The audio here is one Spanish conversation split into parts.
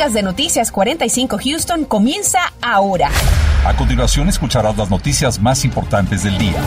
podcast de Noticias 45 Houston comienza ahora. A continuación escucharás las noticias más importantes del día.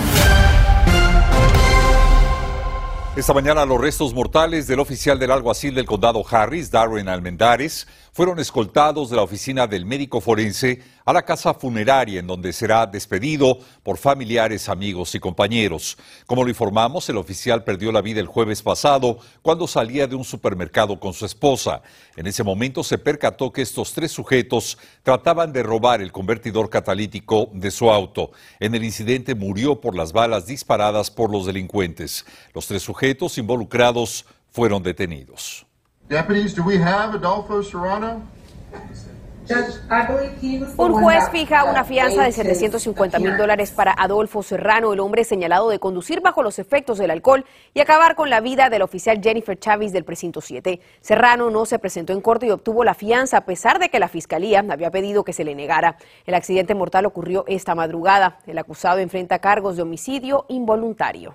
Esta mañana los restos mortales del oficial del alguacil del condado Harris, Darren Almendares, fueron escoltados de la oficina del médico forense a la casa funeraria en donde será despedido por familiares, amigos y compañeros. Como lo informamos, el oficial perdió la vida el jueves pasado cuando salía de un supermercado con su esposa. En ese momento se percató que estos tres sujetos trataban de robar el convertidor catalítico de su auto. En el incidente murió por las balas disparadas por los delincuentes. Los tres sujetos involucrados fueron detenidos. Deputies, do we have Adolfo Serrano? Un juez fija una fianza de 750 mil dólares para Adolfo Serrano, el hombre señalado de conducir bajo los efectos del alcohol y acabar con la vida del oficial Jennifer Chávez del precinto 7. Serrano no se presentó en corte y obtuvo la fianza a pesar de que la fiscalía había pedido que se le negara. El accidente mortal ocurrió esta madrugada. El acusado enfrenta cargos de homicidio involuntario.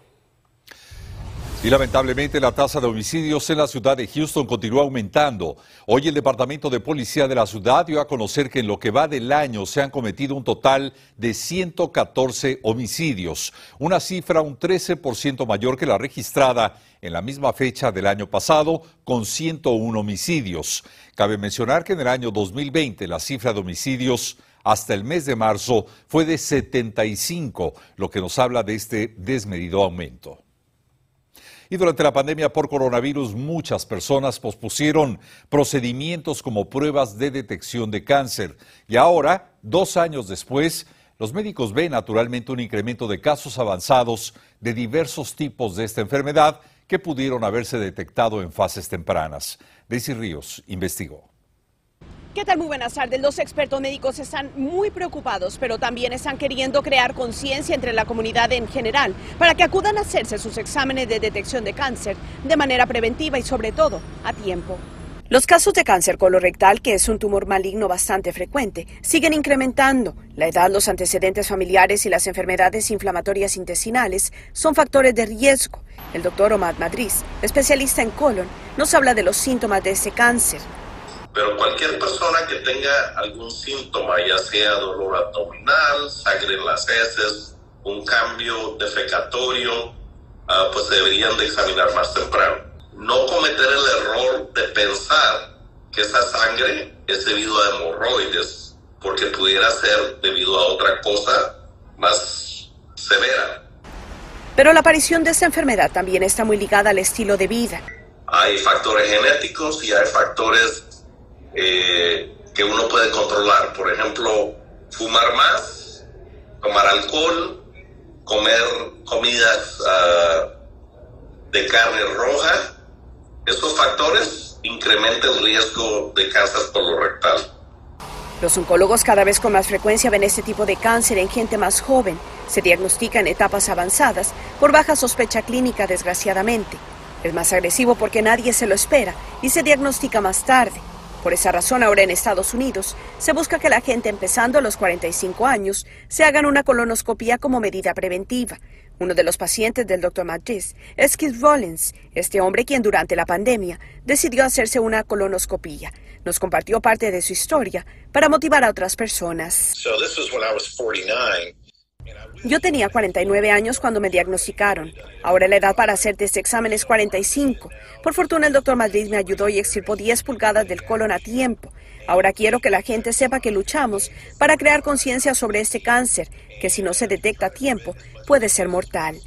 Y lamentablemente la tasa de homicidios en la ciudad de Houston continúa aumentando. Hoy el Departamento de Policía de la ciudad dio a conocer que en lo que va del año se han cometido un total de 114 homicidios, una cifra un 13% mayor que la registrada en la misma fecha del año pasado, con 101 homicidios. Cabe mencionar que en el año 2020 la cifra de homicidios hasta el mes de marzo fue de 75, lo que nos habla de este desmedido aumento. Y durante la pandemia por coronavirus, muchas personas pospusieron procedimientos como pruebas de detección de cáncer. Y ahora, dos años después, los médicos ven naturalmente un incremento de casos avanzados de diversos tipos de esta enfermedad que pudieron haberse detectado en fases tempranas. Daisy Ríos investigó. ¿Qué tal? Muy buenas tardes. Los expertos médicos están muy preocupados, pero también están queriendo crear conciencia entre la comunidad en general para que acudan a hacerse sus exámenes de detección de cáncer de manera preventiva y sobre todo a tiempo. Los casos de cáncer colorectal, que es un tumor maligno bastante frecuente, siguen incrementando. La edad, los antecedentes familiares y las enfermedades inflamatorias intestinales son factores de riesgo. El doctor Omar Madrid, especialista en colon, nos habla de los síntomas de ese cáncer. Pero cualquier persona que tenga algún síntoma, ya sea dolor abdominal, sangre en las heces, un cambio defecatorio, ah, pues deberían de examinar más temprano. No cometer el error de pensar que esa sangre es debido a hemorroides, porque pudiera ser debido a otra cosa más severa. Pero la aparición de esta enfermedad también está muy ligada al estilo de vida. Hay factores genéticos y hay factores eh, que uno puede controlar. Por ejemplo, fumar más, tomar alcohol, comer comidas ah, de carne roja. Estos factores incrementan el riesgo de cáncer colorectal. Los oncólogos cada vez con más frecuencia ven este tipo de cáncer en gente más joven. Se diagnostica en etapas avanzadas por baja sospecha clínica, desgraciadamente. Es más agresivo porque nadie se lo espera y se diagnostica más tarde. Por esa razón, ahora en Estados Unidos se busca que la gente empezando a los 45 años se hagan una colonoscopia como medida preventiva. Uno de los pacientes del Dr. Magis es Keith Rollins, este hombre quien durante la pandemia decidió hacerse una colonoscopia. Nos compartió parte de su historia para motivar a otras personas. Yo tenía 49 años cuando me diagnosticaron. Ahora la edad para hacerte este examen es 45. Por fortuna el doctor Madrid me ayudó y extirpó 10 pulgadas del colon a tiempo. Ahora quiero que la gente sepa que luchamos para crear conciencia sobre este cáncer, que si no se detecta a tiempo puede ser mortal.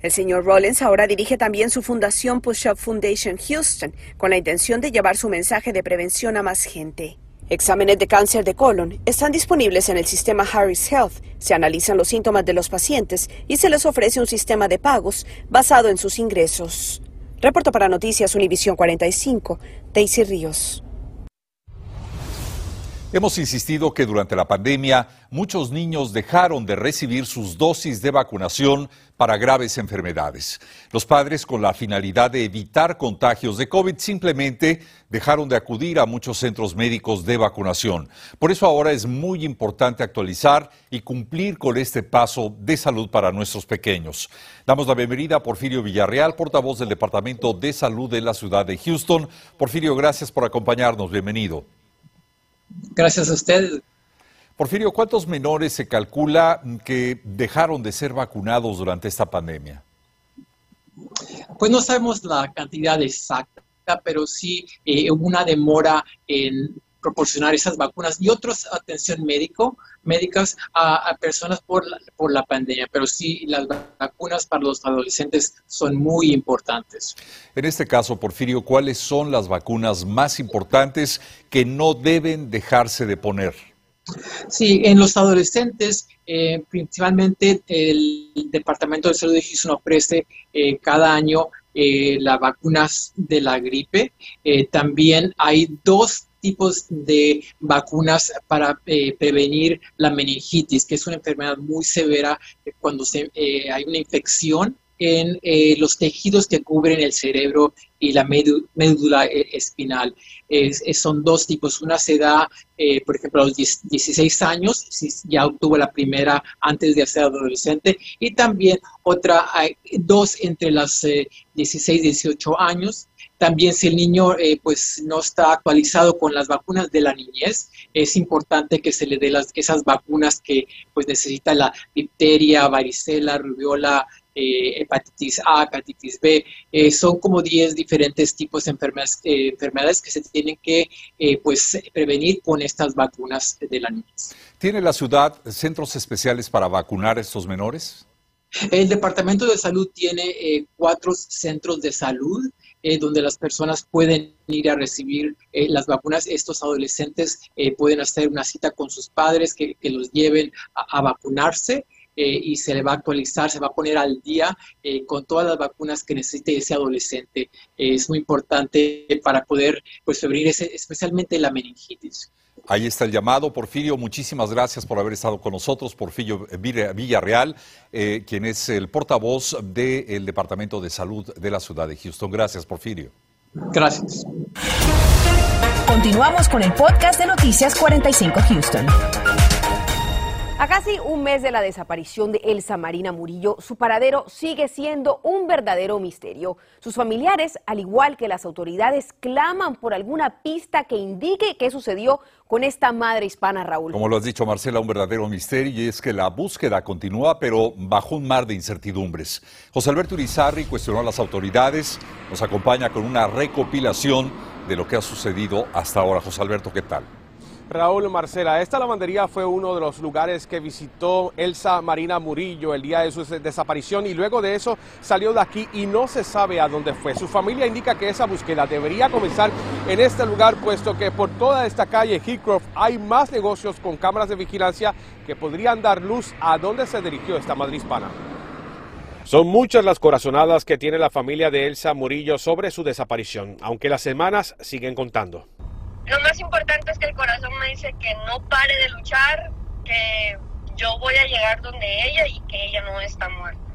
El señor Rollins ahora dirige también su fundación Push Up Foundation Houston, con la intención de llevar su mensaje de prevención a más gente. Exámenes de cáncer de colon están disponibles en el sistema Harris Health. Se analizan los síntomas de los pacientes y se les ofrece un sistema de pagos basado en sus ingresos. Reporto para Noticias Univisión 45, Daisy Ríos. Hemos insistido que durante la pandemia muchos niños dejaron de recibir sus dosis de vacunación para graves enfermedades. Los padres, con la finalidad de evitar contagios de COVID, simplemente dejaron de acudir a muchos centros médicos de vacunación. Por eso ahora es muy importante actualizar y cumplir con este paso de salud para nuestros pequeños. Damos la bienvenida a Porfirio Villarreal, portavoz del Departamento de Salud de la ciudad de Houston. Porfirio, gracias por acompañarnos. Bienvenido. Gracias a ustedes. Porfirio, ¿cuántos menores se calcula que dejaron de ser vacunados durante esta pandemia? Pues no sabemos la cantidad exacta, pero sí eh, hubo una demora en proporcionar esas vacunas y otras atención médico, médicas a, personas por la, por la pandemia, pero sí las vacunas para los adolescentes son muy importantes. En este caso, Porfirio, ¿cuáles son las vacunas más importantes que no deben dejarse de poner? Sí, en los adolescentes, eh, principalmente el Departamento de Salud de Houston ofrece eh, cada año eh, las vacunas de la gripe. también hay dos tipos de vacunas para prevenir la meningitis, que es una enfermedad muy severa cuando se, hay una infección en eh, los tejidos que cubren el cerebro y la médula eh, espinal. son dos tipos. Una se da, eh, por ejemplo, a los 16 años, si ya obtuvo la primera antes de ser adolescente, y también otra, hay dos entre los 16 y 18 años. También si el niño pues no está actualizado con las vacunas de la niñez, es importante que se le dé las, esas vacunas que pues necesita la difteria, varicela, rubiola, eh, hepatitis A, hepatitis B. Eh, son como 10 diferentes tipos de enfermedades, eh, enfermedades que se tienen que pues, prevenir con estas vacunas de la niñez. ¿Tiene la ciudad centros especiales para vacunar a estos menores? El Departamento de Salud tiene cuatro centros de salud donde las personas pueden ir a recibir las vacunas. Estos adolescentes pueden hacer una cita con sus padres que, los lleven a vacunarse. Eh, y se le va a actualizar, se va a poner al día eh, con todas las vacunas que necesite ese adolescente. es muy importante para poder pues, prevenir ese, especialmente la meningitis. Ahí está el llamado. Porfirio, muchísimas gracias por haber estado con nosotros. Porfirio Villarreal, eh, quien es el portavoz del Departamento de Salud de la ciudad de Houston. Gracias, Porfirio. Gracias. Continuamos con el podcast de Noticias 45 Houston. A casi un mes de la desaparición de Elsa Marina Murillo, su paradero sigue siendo un verdadero misterio. Sus familiares, al igual que las autoridades, claman por alguna pista que indique qué sucedió con esta madre hispana, Raúl. Como lo has dicho, Marcela, un verdadero misterio y es que la búsqueda continúa, pero bajo un mar de incertidumbres. José Alberto Urizarri cuestionó a las autoridades, nos acompaña con una recopilación de lo que ha sucedido hasta ahora. José Alberto, ¿qué tal? Raúl Marcela, esta lavandería fue uno de los lugares que visitó Elsa Marina Murillo el día de su desaparición y luego de eso salió de aquí y no se sabe a dónde fue. Su familia indica que esa búsqueda debería comenzar en este lugar puesto que por toda esta calle Heathcroft hay más negocios con cámaras de vigilancia que podrían dar luz a dónde se dirigió esta madre hispana. Son muchas las corazonadas que tiene la familia de Elsa Murillo sobre su desaparición, aunque las semanas siguen contando. Lo más importante es que el corazón me dice que no pare de luchar, que yo voy a llegar donde ella y que ella no está muerta.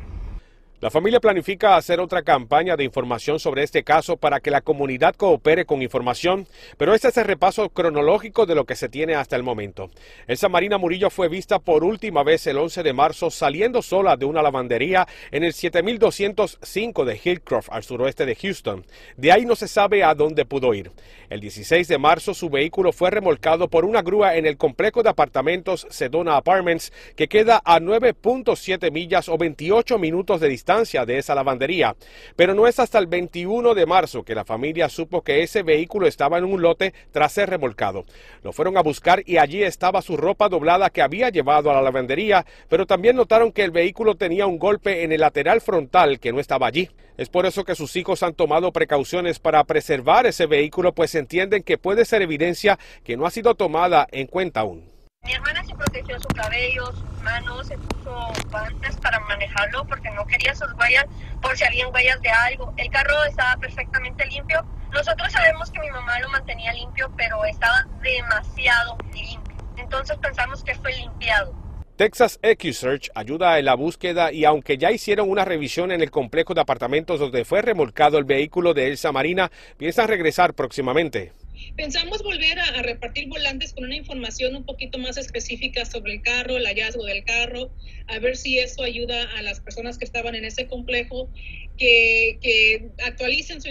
La familia planifica hacer otra campaña de información sobre este caso para que la comunidad coopere con información, pero este es el repaso cronológico de lo que se tiene hasta el momento. Elsa Marina Murillo fue vista por última vez el 11 de marzo saliendo sola de una lavandería en el 7205 de Hillcroft, al suroeste de Houston. De ahí no se sabe a dónde pudo ir. El 16 de marzo su vehículo fue remolcado por una grúa en el complejo de apartamentos Sedona Apartments, que queda a 9.7 millas o 28 minutos de distancia de esa lavandería. Pero no es hasta el 21 de marzo que la familia supo que ese vehículo estaba en un lote tras ser remolcado. Lo fueron a buscar y allí estaba su ropa doblada que había llevado a la lavandería, pero también notaron que el vehículo tenía un golpe en el lateral frontal que no estaba allí. Es por eso que sus hijos han tomado precauciones para preservar ese vehículo, pues entienden que puede ser evidencia que no ha sido tomada en cuenta aún. Mi hermana se protegió su cabello, sus manos, se puso guantes para manejarlo porque no quería sus huellas por si habían huellas de algo. El carro estaba perfectamente limpio. Nosotros sabemos que mi mamá lo mantenía limpio, pero estaba demasiado limpio. Entonces pensamos que fue limpiado. Texas EcuSearch ayuda en la búsqueda y aunque ya hicieron una revisión en el complejo de apartamentos donde fue remolcado el vehículo de Elsa Marina, piensan regresar próximamente. Pensamos volver a, repartir volantes con una información un poquito más específica sobre el carro, el hallazgo del carro, a ver si eso ayuda a las personas que estaban en ese complejo que, actualicen su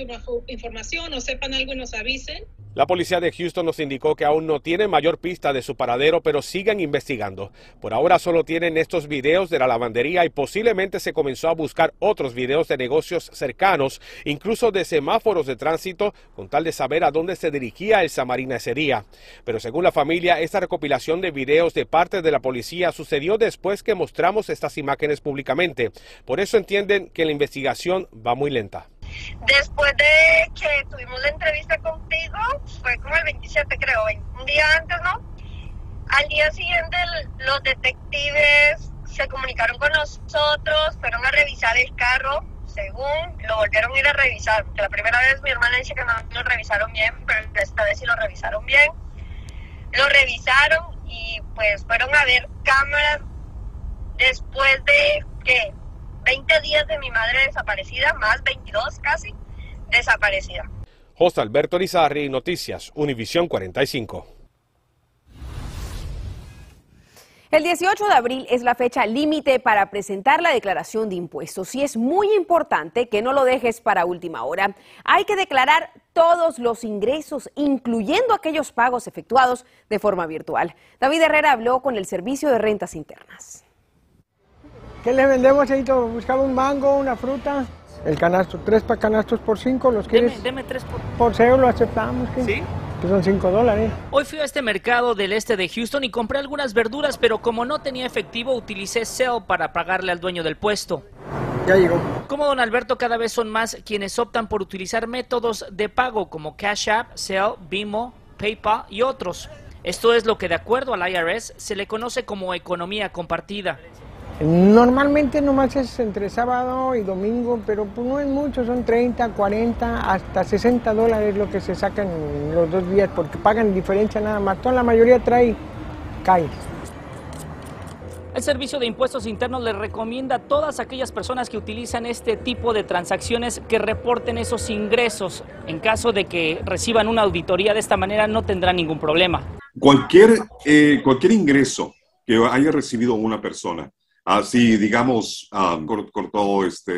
información o sepan algo y nos avisen. La policía de Houston nos indicó que aún no tienen mayor pista de su paradero, pero siguen investigando. Por ahora solo tienen estos videos de la lavandería y posiblemente se comenzó a buscar otros videos de negocios cercanos, incluso de semáforos de tránsito, con tal de saber a dónde se dirigía ese día. Pero según la familia, esta recopilación de videos de parte de la policía sucedió después que mostramos estas imágenes públicamente. Por eso entienden que la investigación va muy lenta. Después de que tuvimos la entrevista contigo, fue como el 27 creo, un día antes, ¿no? Al día siguiente los detectives se comunicaron con nosotros, fueron a revisar el carro, según lo volvieron a ir a revisar. La primera vez mi hermana dice que no lo revisaron bien, pero esta vez sí lo revisaron bien. Lo revisaron y pues fueron a ver cámaras después de que 20 días de mi madre desaparecida, más 22 casi, desaparecida. José Alberto Lizarri, Noticias, Univisión 45. El 18 de abril es la fecha límite para presentar la declaración de impuestos y es muy importante que no lo dejes para última hora. Hay que declarar todos los ingresos, incluyendo aquellos pagos efectuados de forma virtual. David Herrera habló con el Servicio de Rentas Internas. ¿Qué le vendemos, ahí? Buscaba un mango, una fruta. El canasto, tres para canastos por cinco, ¿los quieres? Deme, tres por... Por cero lo aceptamos. ¿Sí? Que son cinco dólares. Hoy fui a este mercado del este de Houston y compré algunas verduras, pero como no tenía efectivo, utilicé Cell para pagarle al dueño del puesto. Ya llegó. Como don Alberto, cada vez son más quienes optan por utilizar métodos de pago como Cash App, Cell, Bimo, PayPal y otros. Esto es lo que de acuerdo al IRS se le conoce como economía compartida. Normalmente nomás es entre sábado y domingo, pero pues no es mucho, son 30, 40, hasta 60 dólares lo que se sacan los dos días, porque pagan diferencia nada más. Toda la mayoría trae CAI. El Servicio de Impuestos Internos le recomienda a todas aquellas personas que utilizan este tipo de transacciones que reporten esos ingresos. En caso de que reciban una auditoría de esta manera, no tendrán ningún problema. Cualquier, eh, cualquier ingreso que haya recibido una persona, así, digamos, um, cortó este,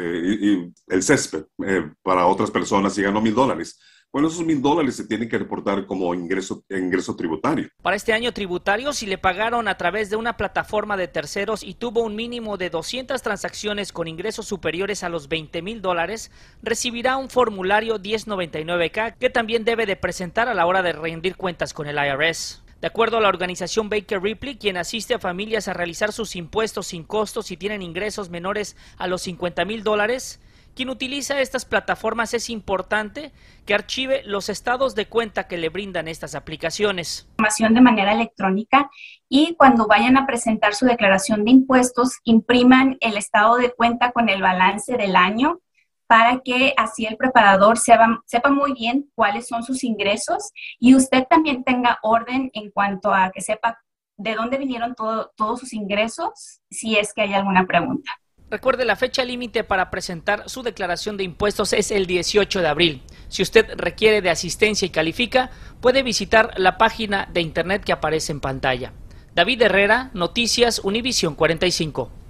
el césped eh, para otras personas y ganó mil dólares. Bueno, esos mil dólares se tienen que reportar como ingreso, ingreso tributario. Para este año tributario, si le pagaron a través de una plataforma de terceros y tuvo un mínimo de 200 transacciones con ingresos superiores a los 20 mil dólares, recibirá un formulario 1099K que también debe de presentar a la hora de rendir cuentas con el IRS. De acuerdo a la organización Baker Ripley, quien asiste a familias a realizar sus impuestos sin costos si tienen ingresos menores a los 50 mil dólares, quien utiliza estas plataformas es importante que archive los estados de cuenta que le brindan estas aplicaciones. Información de manera electrónica y cuando vayan a presentar su declaración de impuestos, impriman el estado de cuenta con el balance del año para que así el preparador sepa, sepa, muy bien cuáles son sus ingresos y usted también tenga orden en cuanto a que sepa de dónde vinieron todos sus ingresos, si es que hay alguna pregunta. Recuerde, la fecha límite para presentar su declaración de impuestos es el 18 de abril. Si usted requiere de asistencia y califica, puede visitar la página de internet que aparece en pantalla. David Herrera, Noticias Univisión 45.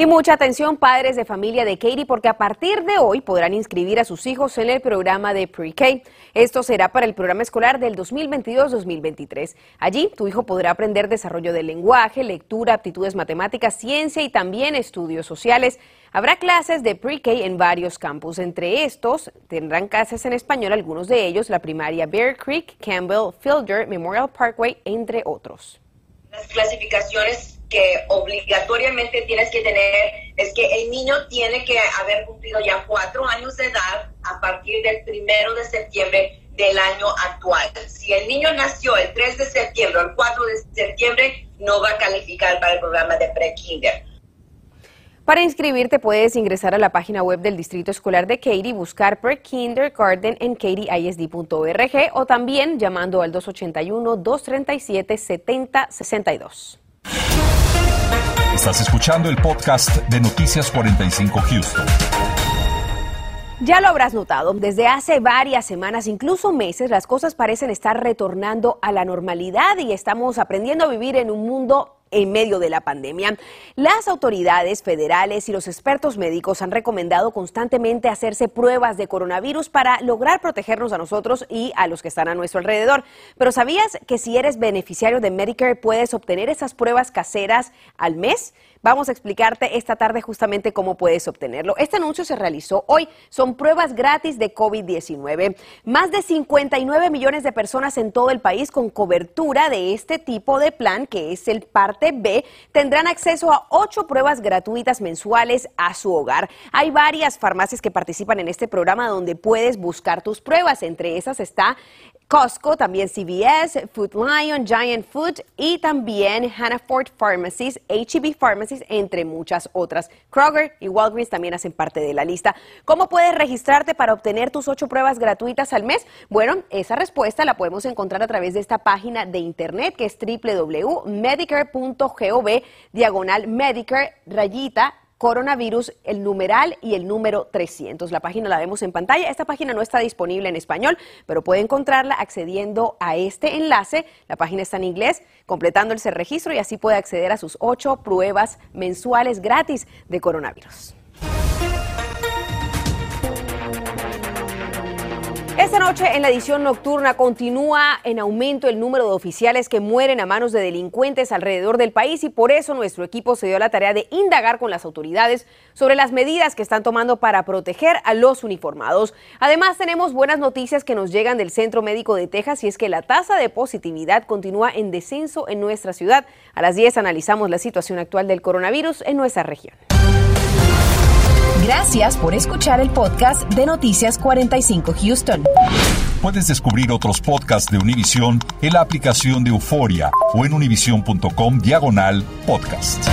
Y mucha atención padres de familia de Katie porque a partir de hoy podrán inscribir a sus hijos en el programa de Pre-K. Esto será para el programa escolar del 2022-2023. Allí tu hijo podrá aprender desarrollo del lenguaje, lectura, aptitudes matemáticas, ciencia y también estudios sociales. Habrá clases de Pre-K en varios campus. Entre estos tendrán clases en español, algunos de ellos la primaria Bear Creek, Campbell, Fielder, Memorial Parkway, entre otros. Las clasificaciones que obligatoriamente tienes que tener es que el niño tiene que haber cumplido ya cuatro años de edad a partir del primero de septiembre del año actual. Si el niño nació el 3 de septiembre o el 4 de septiembre, no va a calificar para el programa de pre-kinder. Para inscribirte puedes ingresar a la página web del Distrito Escolar de Katy, buscar pre-kindergarten en katyisd.org o también llamando al 281-237-7062. Estás escuchando el podcast de Noticias 45 Houston. Ya lo habrás notado, desde hace varias semanas, incluso meses, las cosas parecen estar retornando a la normalidad y estamos aprendiendo a vivir en un mundo en medio de la pandemia. Las autoridades federales y los expertos médicos han recomendado constantemente hacerse pruebas de coronavirus para lograr protegernos a nosotros y a los que están a nuestro alrededor. Pero ¿sabías que si eres beneficiario de Medicare puedes obtener esas pruebas caseras al mes? Vamos a explicarte esta tarde justamente cómo puedes obtenerlo. Este anuncio se realizó hoy. Son pruebas gratis de COVID-19. Más de 59 millones de personas en todo el país con cobertura de este tipo de plan, que es el parte B, tendrán acceso a ocho pruebas gratuitas mensuales a su hogar. Hay varias farmacias que participan en este programa donde puedes buscar tus pruebas. Entre esas está Costco, también CVS, Food Lion, Giant Food y también Hannaford Pharmacies, HEB Pharmacies, entre muchas otras. Kroger y Walgreens también hacen parte de la lista. ¿Cómo puedes registrarte para obtener tus ocho pruebas gratuitas al mes? Bueno, esa respuesta la podemos encontrar a través de esta página de internet que es www.medicare.gov diagonal Medicare rayita coronavirus, el numeral y el número 300. La página la vemos en pantalla. Esta página no está disponible en español, pero puede encontrarla accediendo a este enlace. La página está en inglés, completando el registro y así puede acceder a sus ocho pruebas mensuales gratis de coronavirus. Esta noche en la edición nocturna continúa en aumento el número de oficiales que mueren a manos de delincuentes alrededor del país y por eso nuestro equipo se dio la tarea de indagar con las autoridades sobre las medidas que están tomando para proteger a los uniformados. Además tenemos buenas noticias que nos llegan del Centro Médico de Texas y es que la tasa de positividad continúa en descenso en nuestra ciudad. A las 10 analizamos la situación actual del coronavirus en nuestra región. Gracias por escuchar el podcast de Noticias 45 Houston. Puedes descubrir otros podcasts de Univision en la aplicación de Euforia o en univision.com diagonal podcast.